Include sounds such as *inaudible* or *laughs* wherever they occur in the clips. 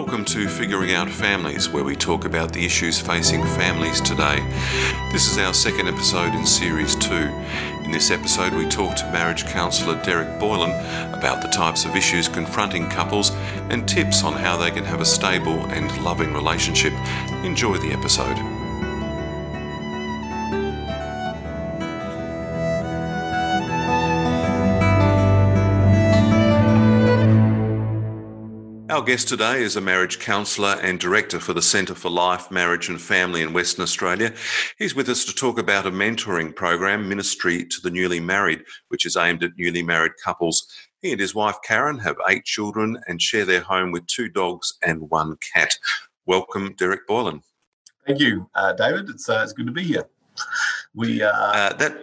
Welcome to Figuring Out Families, where we talk about the issues facing families today. This is our second episode in Series 2. In this episode, we talk to marriage counsellor Derek Boylan about the types of issues confronting couples and tips on how they can have a stable and loving relationship. Enjoy the episode. Our guest today is a marriage counsellor and director for the Centre for Life, Marriage and Family in Western Australia. He's with us to talk about a mentoring program, Ministry to the Newly Married, which is aimed at newly married couples. He and his wife Karen have eight children and share their home with two dogs and one cat. Welcome, Derek Boylan. Thank you, uh, David. It's uh, it's good to be here. We uh, uh that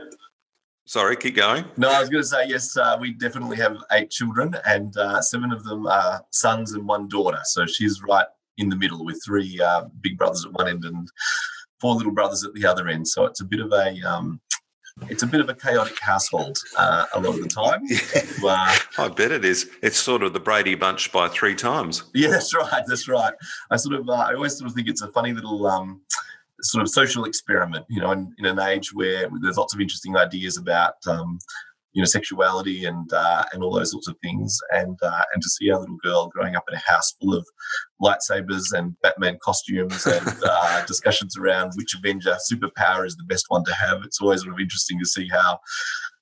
Sorry, keep going. No, I was going to say yes. Uh, we definitely have eight children, and uh, seven of them are sons and one daughter. So she's right in the middle with three uh, big brothers at one end and four little brothers at the other end. So it's a bit of a um, it's a bit of a chaotic household uh, a lot of the time. *laughs* Uh, I bet it is. It's sort of the Brady Bunch by three times. Yeah, that's right. That's right. I sort of uh, I always sort of think it's a funny little. Um, sort of social experiment, you know, in, in an age where there's lots of interesting ideas about, um, you know, sexuality and uh, and all those sorts of things, and uh, and to see our little girl growing up in a house full of lightsabers and Batman costumes and *laughs* uh, discussions around which Avenger superpower is the best one to have. It's always sort of interesting to see how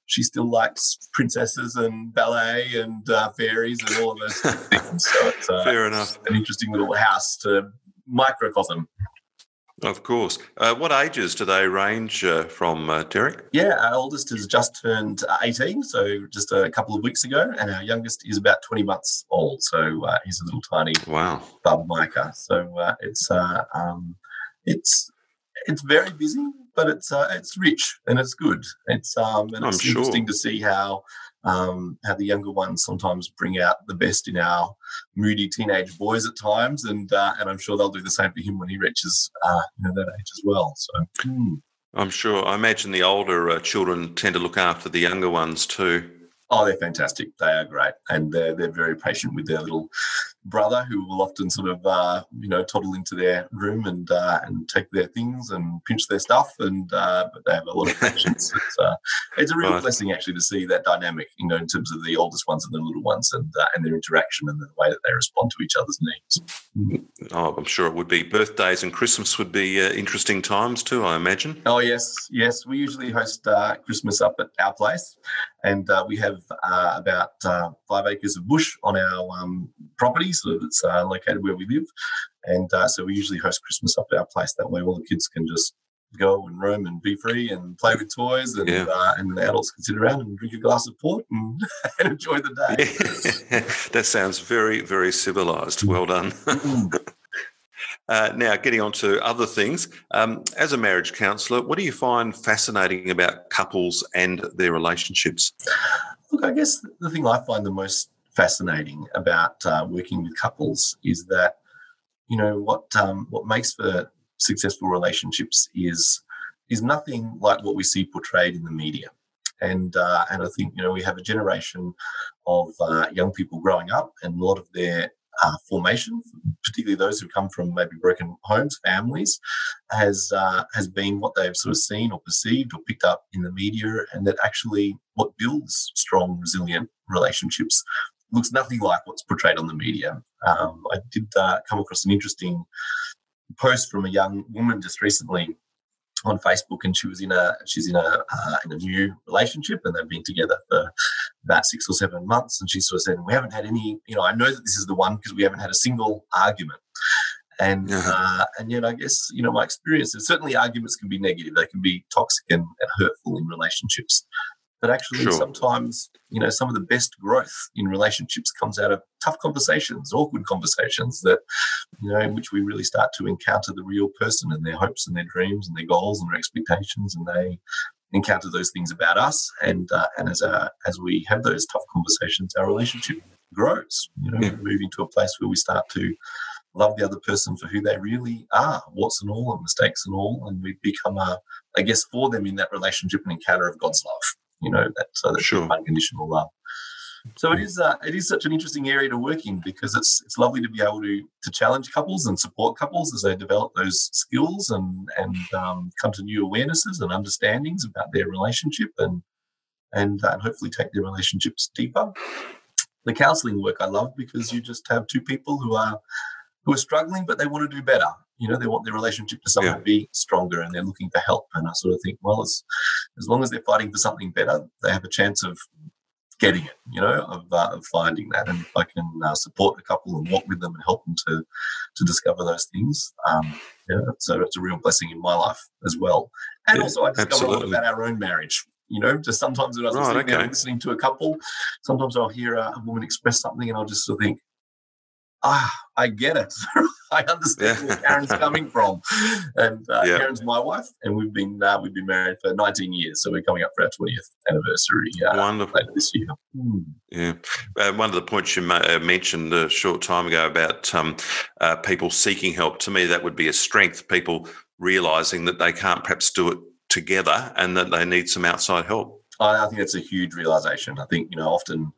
she still likes princesses and ballet and uh, fairies and all of those things. So it's, uh, Fair enough. an interesting little house to microcosm. Of course. Uh, what ages do they range uh, from, uh, Derek? Yeah, our oldest has just turned uh, 18, so just a couple of weeks ago, and our youngest is about 20 months old. So uh, he's a little tiny wow bub Micah. So uh, it's um, it's it's very busy, but it's it's rich and it's good. It's um, and it's I'm interesting sure. to see how um, how the younger ones sometimes bring out the best in our moody teenage boys at times, and uh, and I'm sure they'll do the same for him when he reaches uh, you know that age as well. So. Hmm. I'm sure. I imagine the older uh, children tend to look after the younger ones too. Oh, they're fantastic. They are great, and they're they're very patient with their little brother who will often sort of uh, you know toddle into their room and uh, and take their things and pinch their stuff and uh, but they have a lot of patience. *laughs* it's, uh, it's a real right. blessing actually to see that dynamic you know in terms of the oldest ones and the little ones and uh, and their interaction and the way that they respond to each other's needs. Oh, I'm sure it would be. Birthdays and Christmas would be uh, interesting times too. I imagine. Oh yes, yes. We usually host Christmas up at our place, and we have about five acres of bush on our um, property so that's uh, located where we live. And uh, so we usually host Christmas up at our place. That way, all the kids can just go and roam and be free and play with toys, and yeah. uh, and the adults can sit around and drink a glass of port and, *laughs* and enjoy the day. Yeah. *laughs* that sounds very very civilized. Well done. *laughs* Uh, now, getting on to other things, um, as a marriage counsellor, what do you find fascinating about couples and their relationships? Look, I guess the thing I find the most fascinating about uh, working with couples is that you know what um, what makes for successful relationships is is nothing like what we see portrayed in the media. And uh, and I think you know we have a generation of uh, young people growing up, and a lot of their uh, formation, particularly those who come from maybe broken homes, families, has uh, has been what they've sort of seen or perceived or picked up in the media, and that actually what builds strong, resilient relationships looks nothing like what's portrayed on the media. Um, I did uh, come across an interesting post from a young woman just recently on Facebook, and she was in a she's in a uh, in a new relationship, and they've been together for about six or seven months. And she sort of said, "We haven't had any, you know, I know that this is the one because we haven't had a single argument." And uh, and yet, I guess you know, my experience is certainly arguments can be negative; they can be toxic and, and hurtful in relationships. But actually, sure. sometimes, you know, some of the best growth in relationships comes out of tough conversations, awkward conversations that, you know, in which we really start to encounter the real person and their hopes and their dreams and their goals and their expectations, and they encounter those things about us. And uh, and as as we have those tough conversations, our relationship grows. You know, yeah. we move into a place where we start to love the other person for who they really are, what's and all, and mistakes and all, and we become a, I guess, for them in that relationship, an encounter of God's love you know, that so that's sure. unconditional love. So it is uh, it is such an interesting area to work in because it's it's lovely to be able to to challenge couples and support couples as they develop those skills and and um, come to new awarenesses and understandings about their relationship and and, uh, and hopefully take their relationships deeper. The counselling work I love because you just have two people who are who are struggling but they want to do better. You know, they want their relationship to somehow yeah. be stronger and they're looking for help. And I sort of think, well, as as long as they're fighting for something better, they have a chance of getting it, you know, of, uh, of finding that. And if I can uh, support a couple and walk with them and help them to to discover those things, um, yeah, so it's a real blessing in my life as well. And yeah, also, I discover absolutely. a lot about our own marriage. You know, just sometimes when I was right, sitting okay. listening to a couple, sometimes I'll hear a, a woman express something and I'll just sort of think, ah, I get it. *laughs* I understand yeah. where Karen's coming from. And uh, yeah. Karen's my wife, and we've been uh, we've been married for 19 years, so we're coming up for our 20th anniversary uh, Wonderful. later this year. Mm. Yeah, uh, one of the points you uh, mentioned a short time ago about um, uh, people seeking help. To me, that would be a strength. People realizing that they can't perhaps do it together, and that they need some outside help. I think that's a huge realization. I think you know often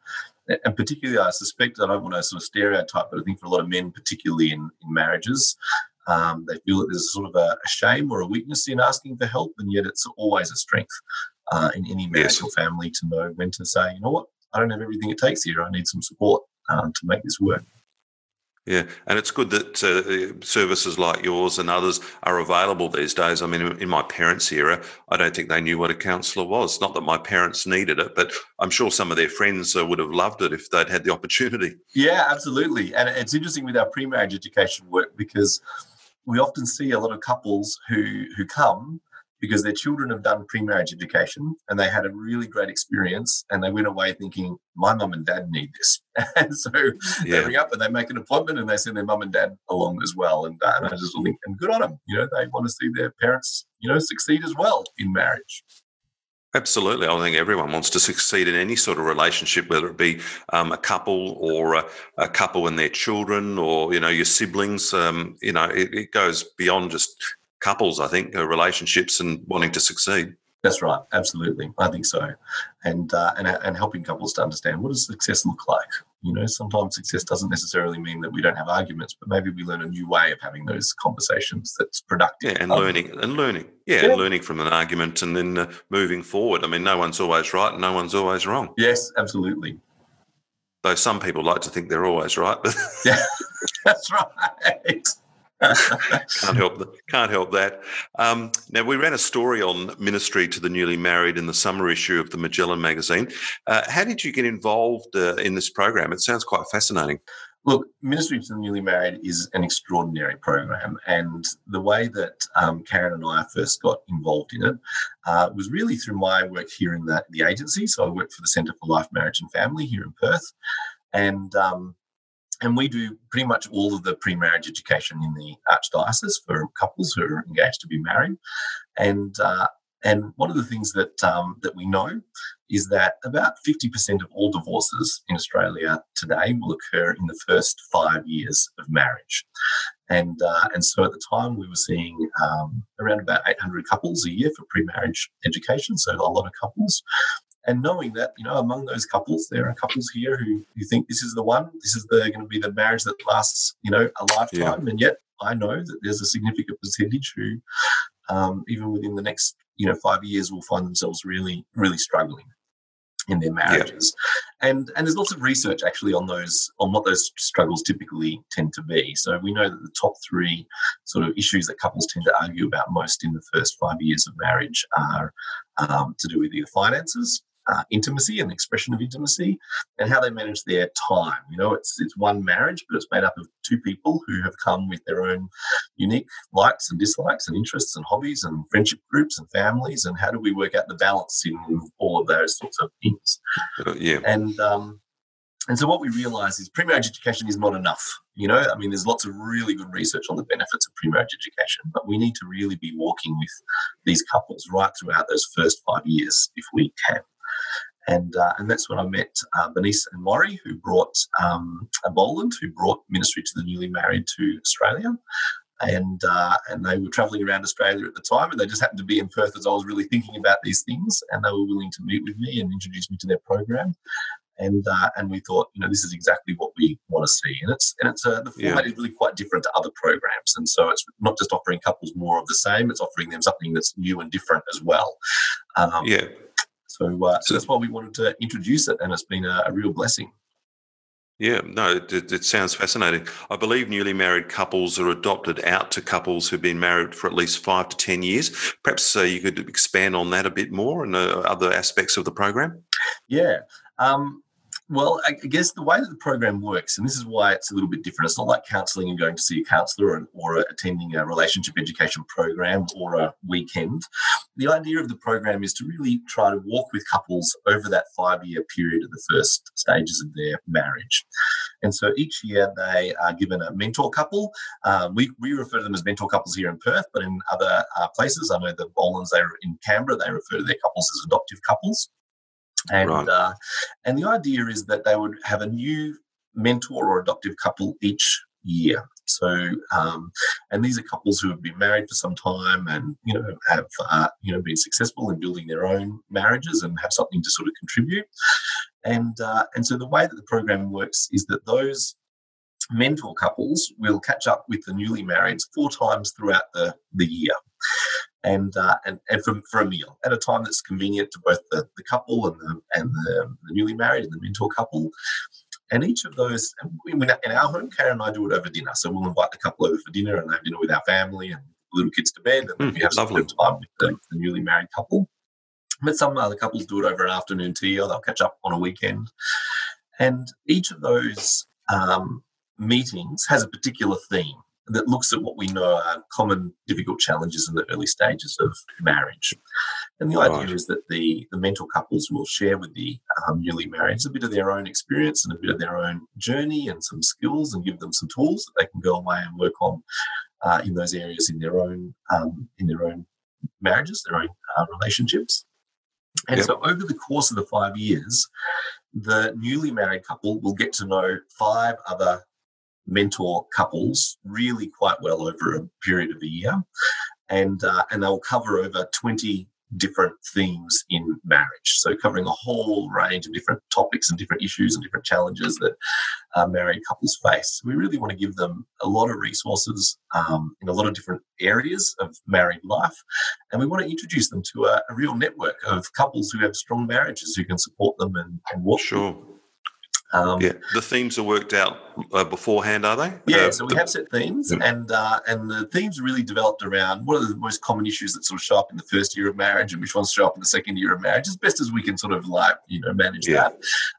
and particularly, I suspect I don't want to sort of stereotype, but I think for a lot of men, particularly in, in marriages, um, they feel that there's sort of a, a, shame or a weakness in asking for help, and yet it's always a strength uh, in any marriage yes. or family to know when to say, you know what, I don't have everything it takes here. I need some support um, to make this work. Yeah, and it's good that uh, services like yours and others are available these days. I mean, in my parents' era, I don't think they knew what a counsellor was. Not that my parents needed it, but I'm sure some of their friends uh, would have loved it if they'd had the opportunity. Yeah, absolutely. And it's interesting with our pre-marriage education work because we often see a lot of couples who who come because their children have done pre-marriage education and they had a really great experience and they went away thinking my mum and dad need this *laughs* and so yeah. they ring up and they make an appointment and they send their mum and dad along as well and, uh, and i just think and good on them you know they want to see their parents you know succeed as well in marriage Absolutely. I think everyone wants to succeed in any sort of relationship, whether it be um, a couple or a, a, couple and their children or, you know, your siblings. Um, you know, it, it, goes beyond just couples, I think, uh, relationships and wanting to succeed. That's right. Absolutely. I think so. And, uh, and, and helping couples to understand what does success look like? You know, sometimes success doesn't necessarily mean that we don't have arguments, but maybe we learn a new way of having those conversations that's productive. Yeah, and um, learning and learning. Yeah, yeah, and learning from an argument and then uh, moving forward. I mean, no one's always right and no one's always wrong. Yes, absolutely. Though some people like to think they're always right. yeah, *laughs* that's right can't help that. Can't help that. Um, now we ran a story on ministry to the newly married in the summer issue of the Majellan magazine. Uh, how did you get involved uh, in this program? It sounds quite fascinating. Look, Ministry to the Newly Married is an extraordinary program, and the way that um, Karen and I first got involved in it uh, was really through my work here in the, the agency. So I work for the Centre for Life, Marriage and Family here in Perth, and um, and we do pretty much all of the pre-marriage education in the archdiocese for couples who are engaged to be married. And uh, and one of the things that um, that we know is that about 50% of all divorces in Australia today will occur in the first five years of marriage. And, uh, and so at the time, we were seeing um, around about 800 couples a year for pre marriage education, so a lot of couples and knowing that you know among those couples there are couples here who, who think this is the one this is the going to be the marriage that lasts you know a lifetime yeah. and yet i know that there's a significant percentage who um, even within the next you know five years will find themselves really really struggling in their marriages yeah. and and there's lots of research actually on those on what those struggles typically tend to be so we know that the top three sort of issues that couples tend to argue about most in the first five years of marriage are um, to do with either finances uh, intimacy and expression of intimacy and how they manage their time. You know, it's it's one marriage, but it's made up of two people who have come with their own unique likes and dislikes and interests and hobbies and friendship groups and families. And how do we work out the balance in all of those sorts of things? Uh, yeah. And um, and so what we realize is pre-marriage education is not enough. You know, I mean, there's lots of really good research on the benefits of pre-marriage education, but we need to really be walking with these couples right throughout those first five years if we can. And, uh, and that's when I met uh, Bernice and Maury, who brought um, a Boland, who brought ministry to the newly married to Australia. And uh, and they were travelling around Australia at the time, and they just happened to be in Perth as I was really thinking about these things, and they were willing to meet with me and introduce me to their program. and uh, and we thought, you know, this is exactly what we want to see, and it's and it's uh, the format yeah. is really quite different to other programs, and so it's not just offering couples more of the same; it's offering them something that's new and different as well. Um, yeah. So, uh, so that's why we wanted to introduce it, and it's been a, a real blessing. Yeah, no, it, it, sounds fascinating. I believe newly married couples are adopted out to couples who've been married for at least five to 10 years. Perhaps uh, you could expand on that a bit more and uh, other aspects of the program? Yeah. Um, well, I guess the way that the program works, and this is why it's a little bit different. It's not like counselling and going to see a counsellor or, or attending a relationship education program or a weekend. The idea of the program is to really try to walk with couples over that five year period of the first stages of their marriage. And so each year they are given a mentor couple. Um, we, we refer to them as mentor couples here in Perth, but in other uh, places, I know the Bolans, they're in Canberra, they refer to their couples as adoptive couples. And right. uh, and the idea is that they would have a new mentor or adoptive couple each year. So, um, and these are couples who have been married for some time and you know have uh, you know been successful in building their own marriages and have something to sort of contribute. And uh, and so the way that the program works is that those mentor couples will catch up with the newly marrieds four times throughout the the year and uh, and and for, for a meal at a time that's convenient to both the, the couple and the and the, the newly married and the mentor couple. And each of those, in our home, Karen and I do it over dinner. So we'll invite the couple over for dinner and have dinner with our family and little kids to bed, and then mm, we have some time with the, the newly married couple. But some other couples do it over an afternoon tea, or they'll catch up on a weekend. And each of those um, meetings has a particular theme that looks at what we know are common difficult challenges in the early stages of marriage. And the idea is that the, the mentor couples will share with the um, newly married a bit of their own experience and a bit of their own journey and some skills and give them some tools that they can go away and work on uh, in those areas in their own um, in their own marriages, their own uh, relationships. And yep. so over the course of the five years, the newly married couple will get to know five other mentor couples really quite well over a period of a year. And, uh, and they'll cover over 20 different themes in marriage. So, covering a whole range of different topics and different issues and different challenges that uh, married couples face. We really want to give them a lot of resources um, in a lot of different areas of married life. And we want to introduce them to a, a real network of couples who have strong marriages who can support them and, and walk. Sure. Um, yeah, the themes are worked out uh, beforehand, are they? Yeah, uh, so we the, have set themes, yeah. and uh, and the themes really developed around what are the most common issues that sort of show up in the first year of marriage, and which ones show up in the second year of marriage, as best as we can sort of like you know manage yeah. that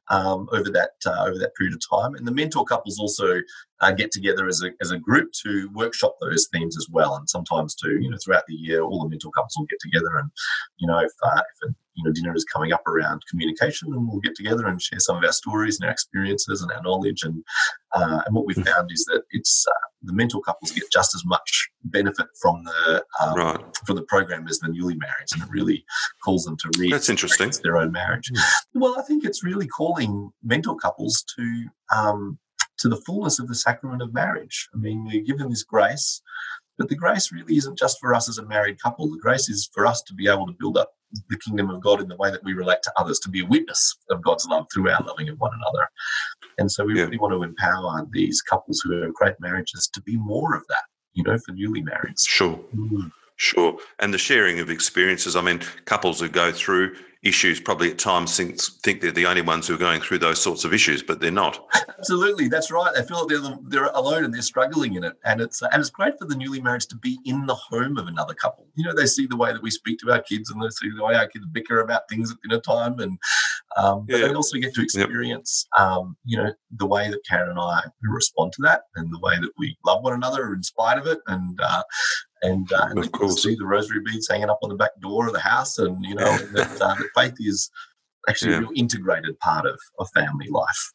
um, over that uh, over that period of time. And the mentor couples also uh, get together as a, as a group to workshop those themes as well. And sometimes too, you know, throughout the year, all the mentor couples will get together and, you know, if, uh, if a, you know, dinner is coming up around communication and we'll get together and share some of our stories and our experiences and our knowledge. And, uh, and what we've hmm. found is that it's, uh, the mentor couples get just as much benefit from the um, right. from the program as the newly married, and it really calls them to read. That's interesting. Their own marriage. Mm. Well, I think it's really calling mentor couples to um, to the fullness of the sacrament of marriage. I mean, we're given this grace, but the grace really isn't just for us as a married couple. The grace is for us to be able to build up the kingdom of God in the way that we relate to others, to be a witness of God's love through our loving of one another. And so we yeah. really want to empower these couples who have great marriages to be more of that, you know, for newly married. Sure. Mm. Sure. And the sharing of experiences. I mean, couples who go through issues probably at times think, think they're the only ones who are going through those sorts of issues, but they're not. Absolutely, that's right. They feel like they're, they're alone and they're struggling in it, and it's and it's great for the newly married to be in the home of another couple. You know, they see the way that we speak to our kids, and they see the way our kids bicker about things at dinner time, and um, but yeah. they also get to experience, yep. um, you know, the way that Karen and I respond to that, and the way that we love one another in spite of it, and uh, and, uh, and see the rosary beads hanging up on the back door of the house, and you know that, uh, that faith is actually yeah. a real integrated part of, of family life.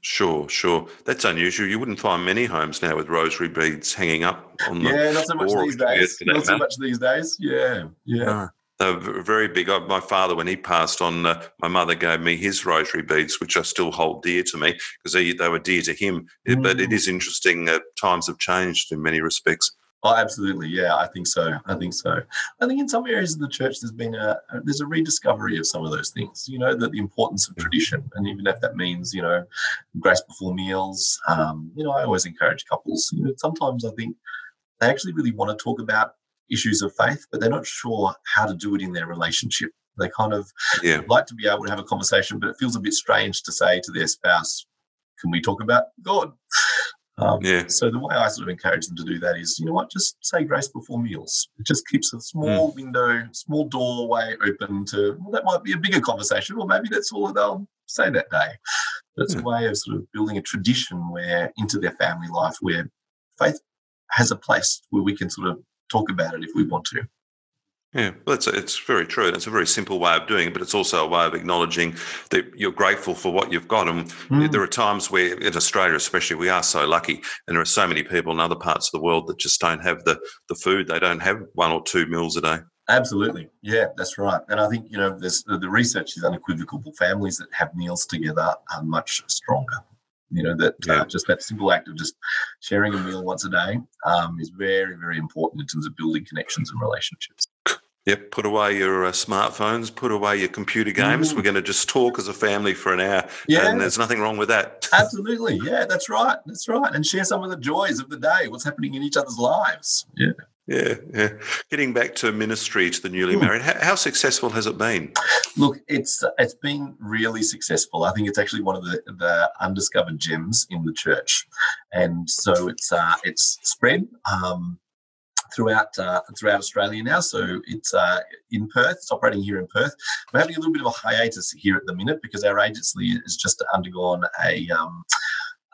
Sure, sure. That's unusual. You wouldn't find many homes now with rosary beads hanging up on the Yeah, not so much these days. Not so much these days. Yeah, yeah. No. They're very big. My father, when he passed on, uh, my mother gave me his rosary beads, which I still hold dear to me because they, they were dear to him. Mm. But it mm. interesting. Uh, times have changed in many respects. Oh, absolutely. Yeah, I think so. I think so. I think in some areas of the church, there's been a there's a rediscovery of some of those things. You know, that the importance of tradition, and even if that means you know, grace before meals. Um, you know, I always encourage couples. You know, sometimes I think they actually really want to talk about issues of faith, but they're not sure how to do it in their relationship. They kind of yeah. like to be able to have a conversation, but it feels a bit strange to say to their spouse, "Can we talk about God?" Um, yeah. So the way I sort of encourage them to do that is, you know what, just say grace before meals. It just keeps a small mm. window, small doorway open to, well, that might be a bigger conversation, or maybe that's all that they'll say that day. But it's a hmm. way of sort of building a tradition where into their family life where faith has a place where we can sort of talk about it if we want to. Yeah, well, it's, it's very true. And it's a very simple way of doing it, but it's also a way of acknowledging that you're grateful for what you've got. And mm. there are times where, in Australia especially, we are so lucky, and there are so many people in other parts of the world that just don't have the, the food. They don't have one or two meals a day. Absolutely. Yeah, that's right. And I think, you know, there's, the research is unequivocal. Families that have meals together are much stronger. You know, that uh, just that simple act of just sharing a meal once a day um, is very, very important in terms of building connections and relationships. Yep, put away your uh, smartphones, put away your computer games. Mm. We're going to just talk as a family for an hour. Yeah. And there's nothing wrong with that. *laughs* Absolutely. Yeah, that's right. That's right. And share some of the joys of the day, what's happening in each other's lives. Yeah. Yeah, yeah. Getting back to ministry to the newly hmm. married, how, how, successful has it been? Look, it's it's been really successful. I think it's actually one of the, the undiscovered gems in the church, and so it's uh, it's spread. Um, throughout uh, throughout Australia now. So it's uh, in Perth. It's operating here in Perth. We're having a little bit of a hiatus here at the minute because our agency has just undergone a. Um,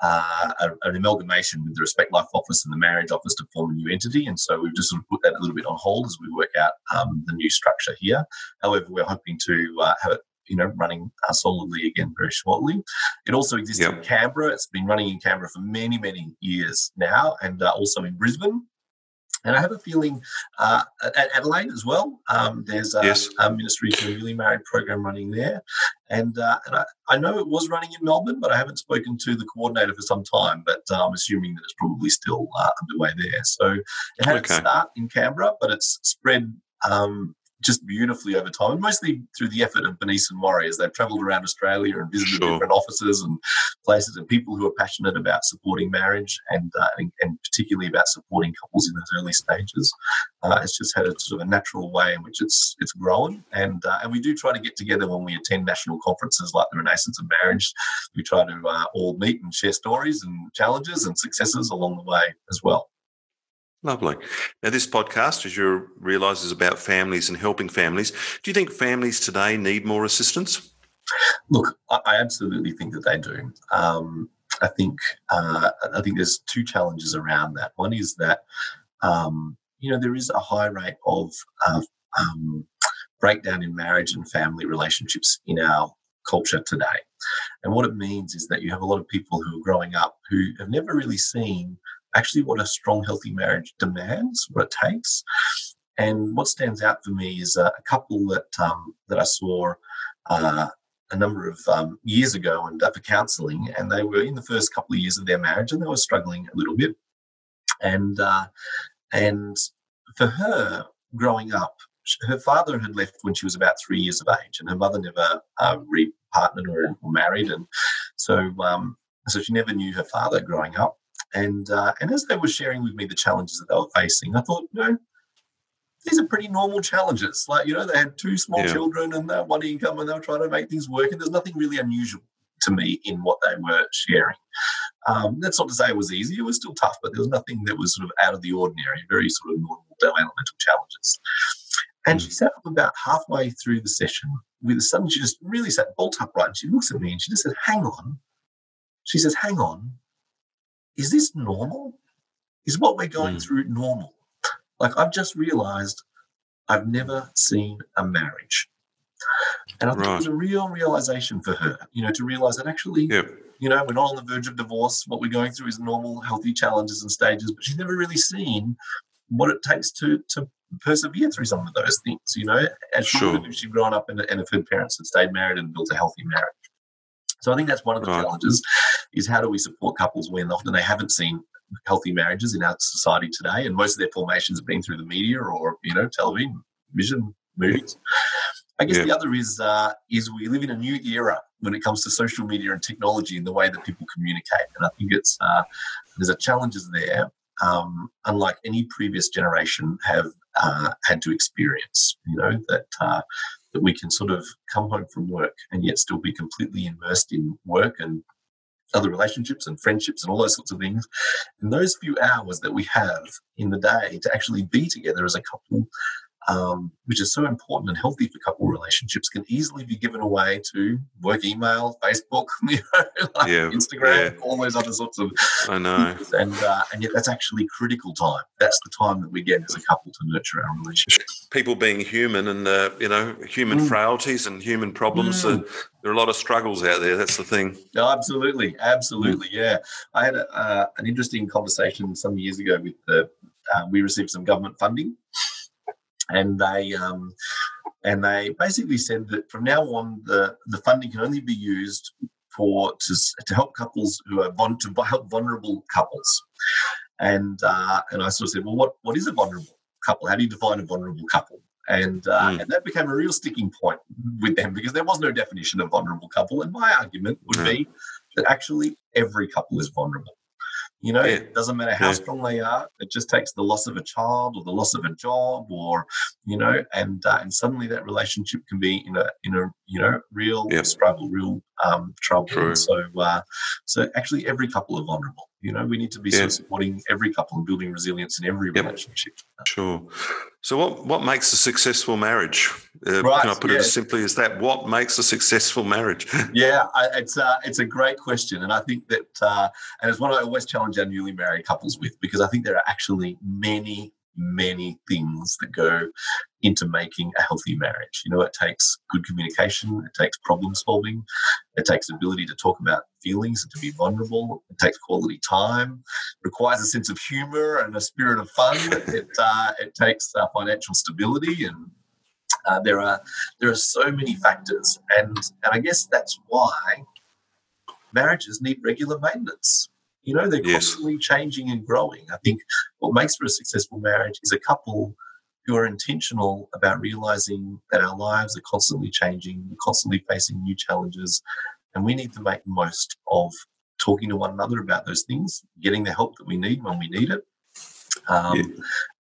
uh, an amalgamation with the Respect Life office and the marriage office to form a new entity. And so we've just sort of put that a little bit on hold as we work out um, the new structure here. However, we're hoping to uh, have it you know, running uh, solidly again very shortly. It also exists yep. in Canberra. It's been running in Canberra for many, many years now, and uh, also in Brisbane. And I have a feeling uh, at Adelaide as well. Um, there's a, yes. a, Ministry the Newly Married program running there, and uh, and I, I, know it was running in Melbourne, but I haven't spoken to the coordinator for some time. But uh, I'm assuming that it's probably still uh, underway there. So it had okay. start in Canberra, but it's spread um, just beautifully over time, and mostly through the effort of Bernice and Maury's. They've travelled around Australia and visited sure. different offices and places, and people who are passionate about supporting marriage and, uh, and, and particularly about supporting couples in those early stages. Uh, it's just had a sort of a natural way in which it's it's grown, and uh, and we do try to get together when we attend national conferences like the Renaissance of Marriage. We try to uh, all meet and share stories and challenges and successes along the way as well. Lovely. Now, this podcast, as you realise, is about families and helping families. Do you think families today need more assistance? Look, I absolutely think that they do. Um, I think uh, I think there's two challenges around that. One is that um, you know there is a high rate of um, breakdown in marriage and family relationships in our culture today. And what it means is that you have a lot of people who are growing up who have never really seen actually what a strong, healthy marriage demands, what it takes. And what stands out for me is a, couple that um, that I saw uh, a number of um, years ago and uh, for counselling, and they were in the first couple of years of their marriage, and they were struggling a little bit. And uh, and for her, growing up, her father had left when she was about three years of age, and her mother never uh, repartnered or, or married, and so um, so she never knew her father growing up. And uh, and as they were sharing with me the challenges that they were facing, I thought, you know, these are pretty normal challenges. Like, you know, they had two small yeah. children and they're one income and they were trying to make things work. And there's nothing really unusual to me in what they were sharing. Um, that's not to say it was easy, it was still tough, but there was nothing that was sort of out of the ordinary, very sort of normal developmental challenges. And she sat up about halfway through the session with a sudden, she just really sat bolt upright and she looks at me and she just said, Hang on. She says, Hang on is this normal? Is what we're going mm. through normal? Like, I've just realized I've never seen a marriage. And I think right. it was a real realization for her, you know, to realize that actually, yep. you know, we're not on the verge of divorce. What we're going through is normal, healthy challenges and stages, but she's never really seen what it takes to to persevere through some of those things, you know, as she would if she'd grown up and, and if her parents had stayed married and built a healthy marriage. So I think that's one of the right. challenges is how do we support couples when often they haven't seen healthy marriages in our society today, and most of their formations have been through the media or you know television, vision, movies. I guess yeah. the other is uh, is we live in a new era when it comes to social media and technology and the way that people communicate, and I think it's uh, there's a challenges there. Um, unlike any previous generation have uh, had to experience, you know that uh, that we can sort of come home from work and yet still be completely immersed in work and other relationships and friendships and all those sorts of things. And those few hours that we have in the day to actually be together as a couple um, which is so important and healthy for couple relationships, can easily be given away to work email, Facebook, *laughs* you know, like yeah, Instagram, yeah. all those other sorts of. I know. Things. And uh, and yet that's actually critical time. That's the time that we get as a couple to nurture our relationship. People being human and uh, you know human mm. frailties and human problems. Mm. Uh, there are a lot of struggles out there. That's the thing. No, absolutely, absolutely, mm. yeah. I had a, uh, an interesting conversation some years ago with the. Uh, we received some government funding and they um, and they basically said that from now on the the funding can only be used for to, to help couples who are to help vulnerable couples. And uh, and I sort of said well what what is a vulnerable couple? How do you define a vulnerable couple? And uh, mm. and that became a real sticking point with them because there was no definition of vulnerable couple. And my argument would mm. be that actually every couple is vulnerable you know, yeah. it doesn't matter how yeah. strong they are. It just takes the loss of a child or the loss of a job, or you know, and uh, and suddenly that relationship can be in a in a you know real yep. struggle, real um, trouble. So uh, so actually, every couple are vulnerable. You know, we need to be yeah. supporting every couple and building resilience in every yep. relationship. Sure. So, what what makes a successful marriage? Uh, right, can I put yeah. it as simply as that? What makes a successful marriage? *laughs* yeah, I, it's a, uh, it's a great question, and I think that uh, and it's one I always challenge our newly married couples with because I think there are actually many many things that go into making a healthy marriage. You know, it takes good communication, it takes problem solving, it takes ability to talk about feelings and to be vulnerable, it takes quality time, requires a sense of humor and a spirit of fun, it, *laughs* uh, it takes uh, financial stability and uh, there are there are so many factors, and and I guess that's why marriages need regular maintenance. You know, they're yes. constantly changing and growing. I think what makes for a successful marriage is a couple who are intentional about realizing that our lives are constantly changing, we're constantly facing new challenges, and we need to make the most of talking to one another about those things, getting the help that we need when we need it. Um, yeah.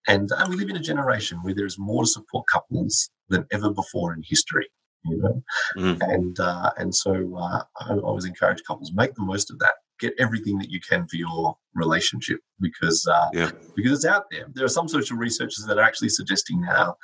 and, and we live in a generation where there's more to support couples than ever before in history. You know, mm. and uh, and so uh, I always encourage couples make the most of that get everything that you can for your relationship because uh, yeah. because it's out there. There are some social researchers that are actually suggesting now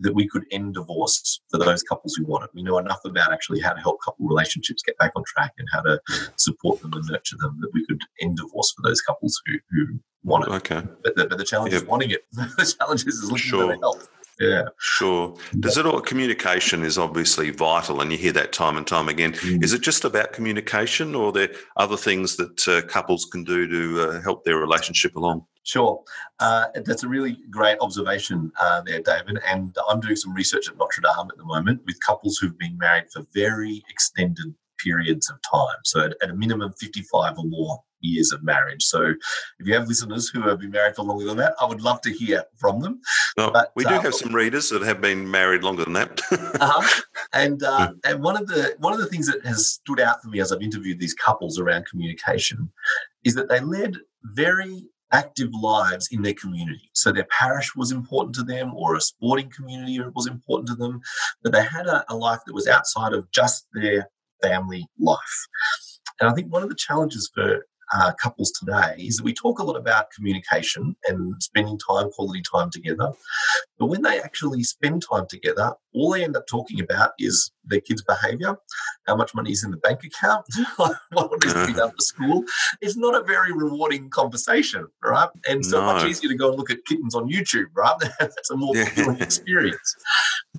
that we could end divorce for those couples who want it. We know enough about actually how to help couple relationships get back on track and how to support them and nurture them that we could end divorce for those couples who, who want it. Okay. But the, but the challenge is wanting it. *laughs* the challenge is looking sure. for the help. Yeah. Sure. Does it all communication is obviously vital and you hear that time and time again. Mm. Is it just about communication or are there other things that uh, couples can do to uh, help their relationship along? Sure. Uh, that's a really great observation uh, there, David. And I'm doing some research at Notre Dame at the moment with couples who've been married for very extended periods of time. So at, at a minimum 55 or more years of marriage. So if you have listeners who have been married for longer than that, I would love to hear from them. No, but, we do uh, have some readers that have been married longer than that. *laughs* uh-huh. And uh, and one of the one of the things that has stood out for me as I've interviewed these couples around communication is that they led very active lives in their community. So their parish was important to them, or a sporting community was important to them, but they had a, a life that was outside of just their family life. And I think one of the challenges for uh, couples today is that we talk a lot about communication and spending time, quality time together. But when they actually spend time together, all they end up talking about is their kids' behavior, how much money is in the bank account, *laughs* what needs to be done for school. It's not a very rewarding conversation, right? And so no. much easier to go and look at kittens on YouTube, right? *laughs* That's a more fulfilling experience.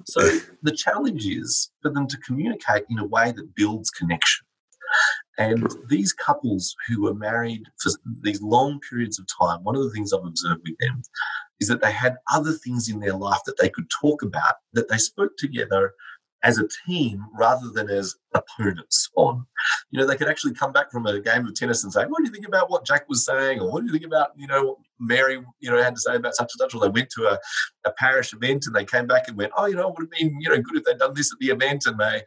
So *laughs* the challenge is for them to communicate in a way that builds connection. And these couples who were married for these long periods of time, one of the things I've observed with them is that they had other things in their life that they could talk about, that they spoke together as a team rather than as opponents on. You know, they could actually come back from a game of tennis and say, What do you think about what Jack was saying? Or what do you think about, you know, Mary, you know, had to say about such and such? Or they went to a, a parish event and they came back and went, Oh, you know, it would have been, you know, good if they'd done this at the event and they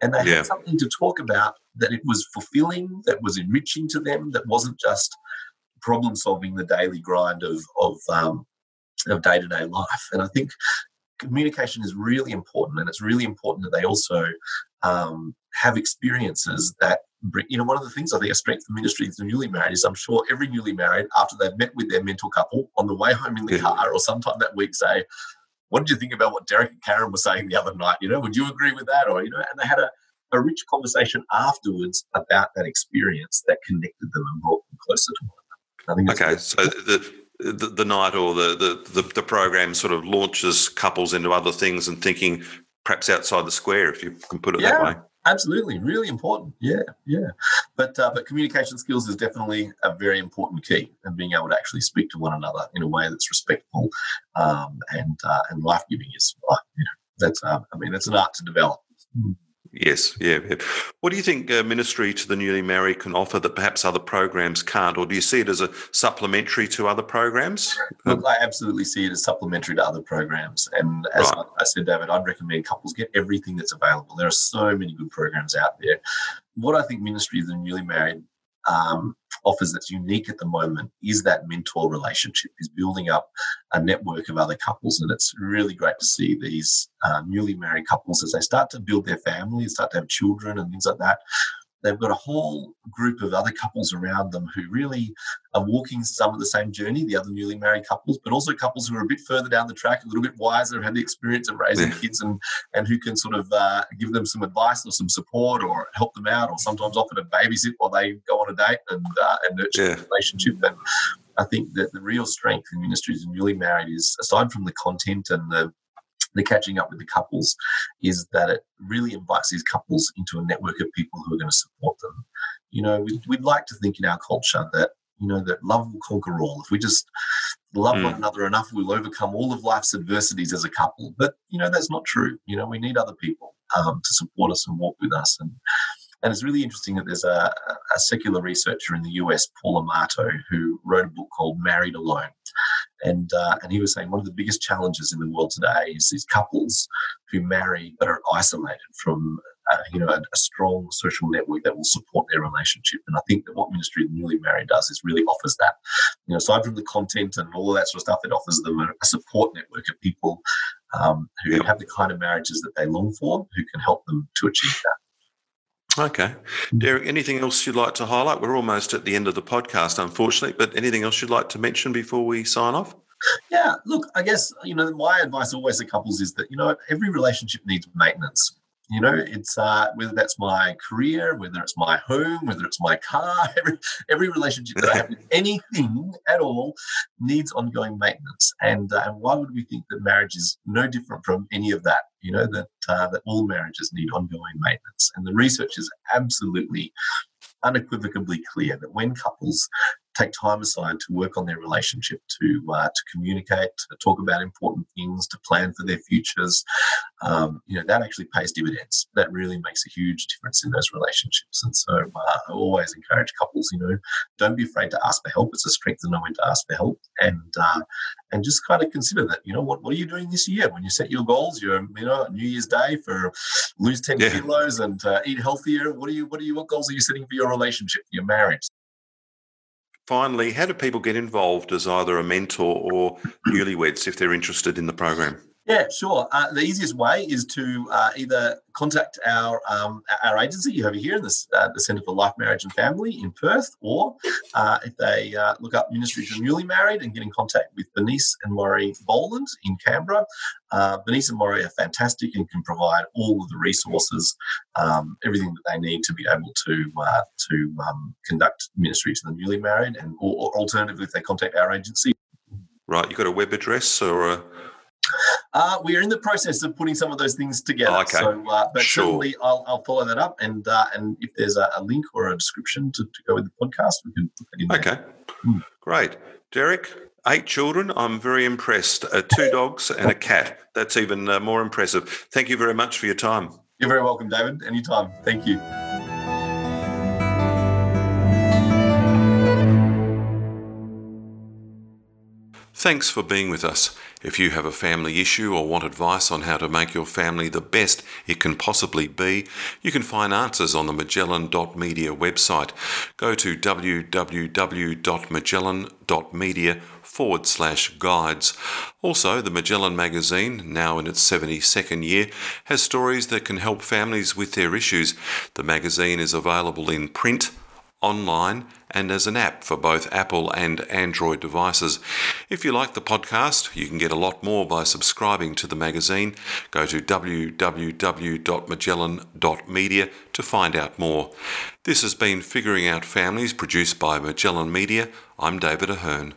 and they yeah. had something to talk about that it was fulfilling, that was enriching to them, that wasn't just problem solving the daily grind of of um, of day to day life. And I think communication is really important, and it's really important that they also um, have experiences that bring. You know, one of the things I think a strength of ministry to newly married is I'm sure every newly married, after they've met with their mentor couple on the way home in the car or sometime that week, say, "What did you think about what Derek and Karen were saying the other night? You know, would you agree with that?" Or you know, and they had a a rich conversation afterwards about that experience that connected them and brought them closer to one another. okay, so the the, the night or the, the, the, the program sort of launches couples into other things and thinking perhaps outside the square, if you can put it yeah, that way. Absolutely, really important. Yeah, yeah. But uh, but communication skills is definitely a very important key, and being able to actually speak to one another in a way that's respectful um, and uh, and life giving is, uh, you know, that's uh, I mean, that's an art to develop. Mm. Yes, yeah, yeah. What do you think uh, ministry to the newly married can offer that perhaps other programs can't, or do you see it as a supplementary to other programs? Look, I absolutely see it as supplementary to other programs, and as right. I said, David, I'd recommend couples get everything that's available. There are so many good programs out there. What I think ministry to the newly married um, offers that's unique at the moment is that mentor relationship, is building up a network of other couples. And it's really great to see these uh, newly married couples as they start to build their family, and start to have children and things like that, they've got a whole group of other couples around them who really are walking some of the same journey, the other newly married couples, but also couples who are a bit further down the track, a little bit wiser, have had the experience of raising yeah. kids and, and who can sort of uh, give them some advice or some support or help them out or sometimes offer to babysit while they go on a date and, uh, and nurture yeah. the relationship. And I think that the real strength in ministries and newly married is aside from the content and the the catching up with the couples is that it really invites these couples into a network of people who are going to support them. You know, we'd, we'd like to think in our culture that, you know, that love will conquer all. If we just love mm. one another enough, we'll overcome all of life's adversities as a couple. But, you know, that's not true. You know, we need other people um, to support us and walk with us. And, and it's really interesting that there's a, a secular researcher in the US, Paul Amato, who wrote a book called Married Alone. And, uh, and he was saying one of the biggest challenges in the world today is these couples who marry but are isolated from uh, you know a, a, strong social network that will support their relationship. And I think that what Ministry of Newly Married does is really offers that. You know, aside from the content and all that sort of stuff, it offers them a, a support network of people um, who have the kind of marriages that they long for, who can help them to achieve that. Okay. Derek, anything else you'd like to highlight? We're almost at the end of the podcast, unfortunately, but anything else you'd like to mention before we sign off? Yeah, look, I guess, you know, my advice always to couples is that, you know, every relationship needs maintenance. You know, it's uh, whether that's my career, whether it's my home, whether it's my car, *laughs* every, every relationship that I have with *laughs* anything at all needs ongoing maintenance. And, uh, and why would we think that marriage is no different from any of that? You know, that, uh, that all marriages need ongoing maintenance. And the research is absolutely unequivocally clear that when couples take time aside to work on their relationship, to uh, to communicate, to talk about important things, to plan for their futures. Um, you know that actually pays dividends. That really makes a huge difference in those relationships. And so uh, I always encourage couples, you know, don't be afraid to ask for help. It's a strength to know when to ask for help, and uh, and just kind of consider that. You know, what what are you doing this year when you set your goals? Your you know New Year's Day for lose ten yeah. kilos and uh, eat healthier. What are you what are you what goals are you setting for your relationship, your marriage? Finally, how do people get involved as either a mentor or newlyweds if they're interested in the program? Yeah, sure. Uh, the easiest way is to uh, either contact our um, our agency over here in this, uh, the Centre for Life, Marriage and Family in Perth, or uh, if they uh, look up Ministry to Newly Married and get in contact with Bernice and Maury Boland in Canberra. Uh, Bernice and Maury are fantastic and can provide all of the resources, um, everything that they need to be able to to um, conduct Ministry to the Newly Married, and or, or alternatively, if they contact our agency. Right, you've got a web address or a uh, we are in the process of putting some of those things together. Oh, okay. So, uh, but sure. certainly I'll, I'll, follow that up, and uh, and if there's a, a, link or a description to, to, go with the podcast, we can put that in. Okay, hmm. great, Derek. eight children. I'm very impressed. Uh, two dogs and a cat. That's even uh, more impressive. Thank you very much for your time. You're very welcome, David. Anytime. Thank you. Thanks for being with us. If you have a family issue or want advice on how to make your family the best it can possibly be, you can find answers on the Majellan.media website. Go to www.majellan.media forward slash guides. Also, the Majellan magazine, now in its 72nd year, has stories that can help families with their issues. The magazine is available in print, online, and as an app for both Apple and Android devices. If you like the podcast, you can get a lot more by subscribing to the magazine. Go to www.majellan.media to find out more. This has been Figuring Out Families produced by Majellan Media. I'm David Ahern.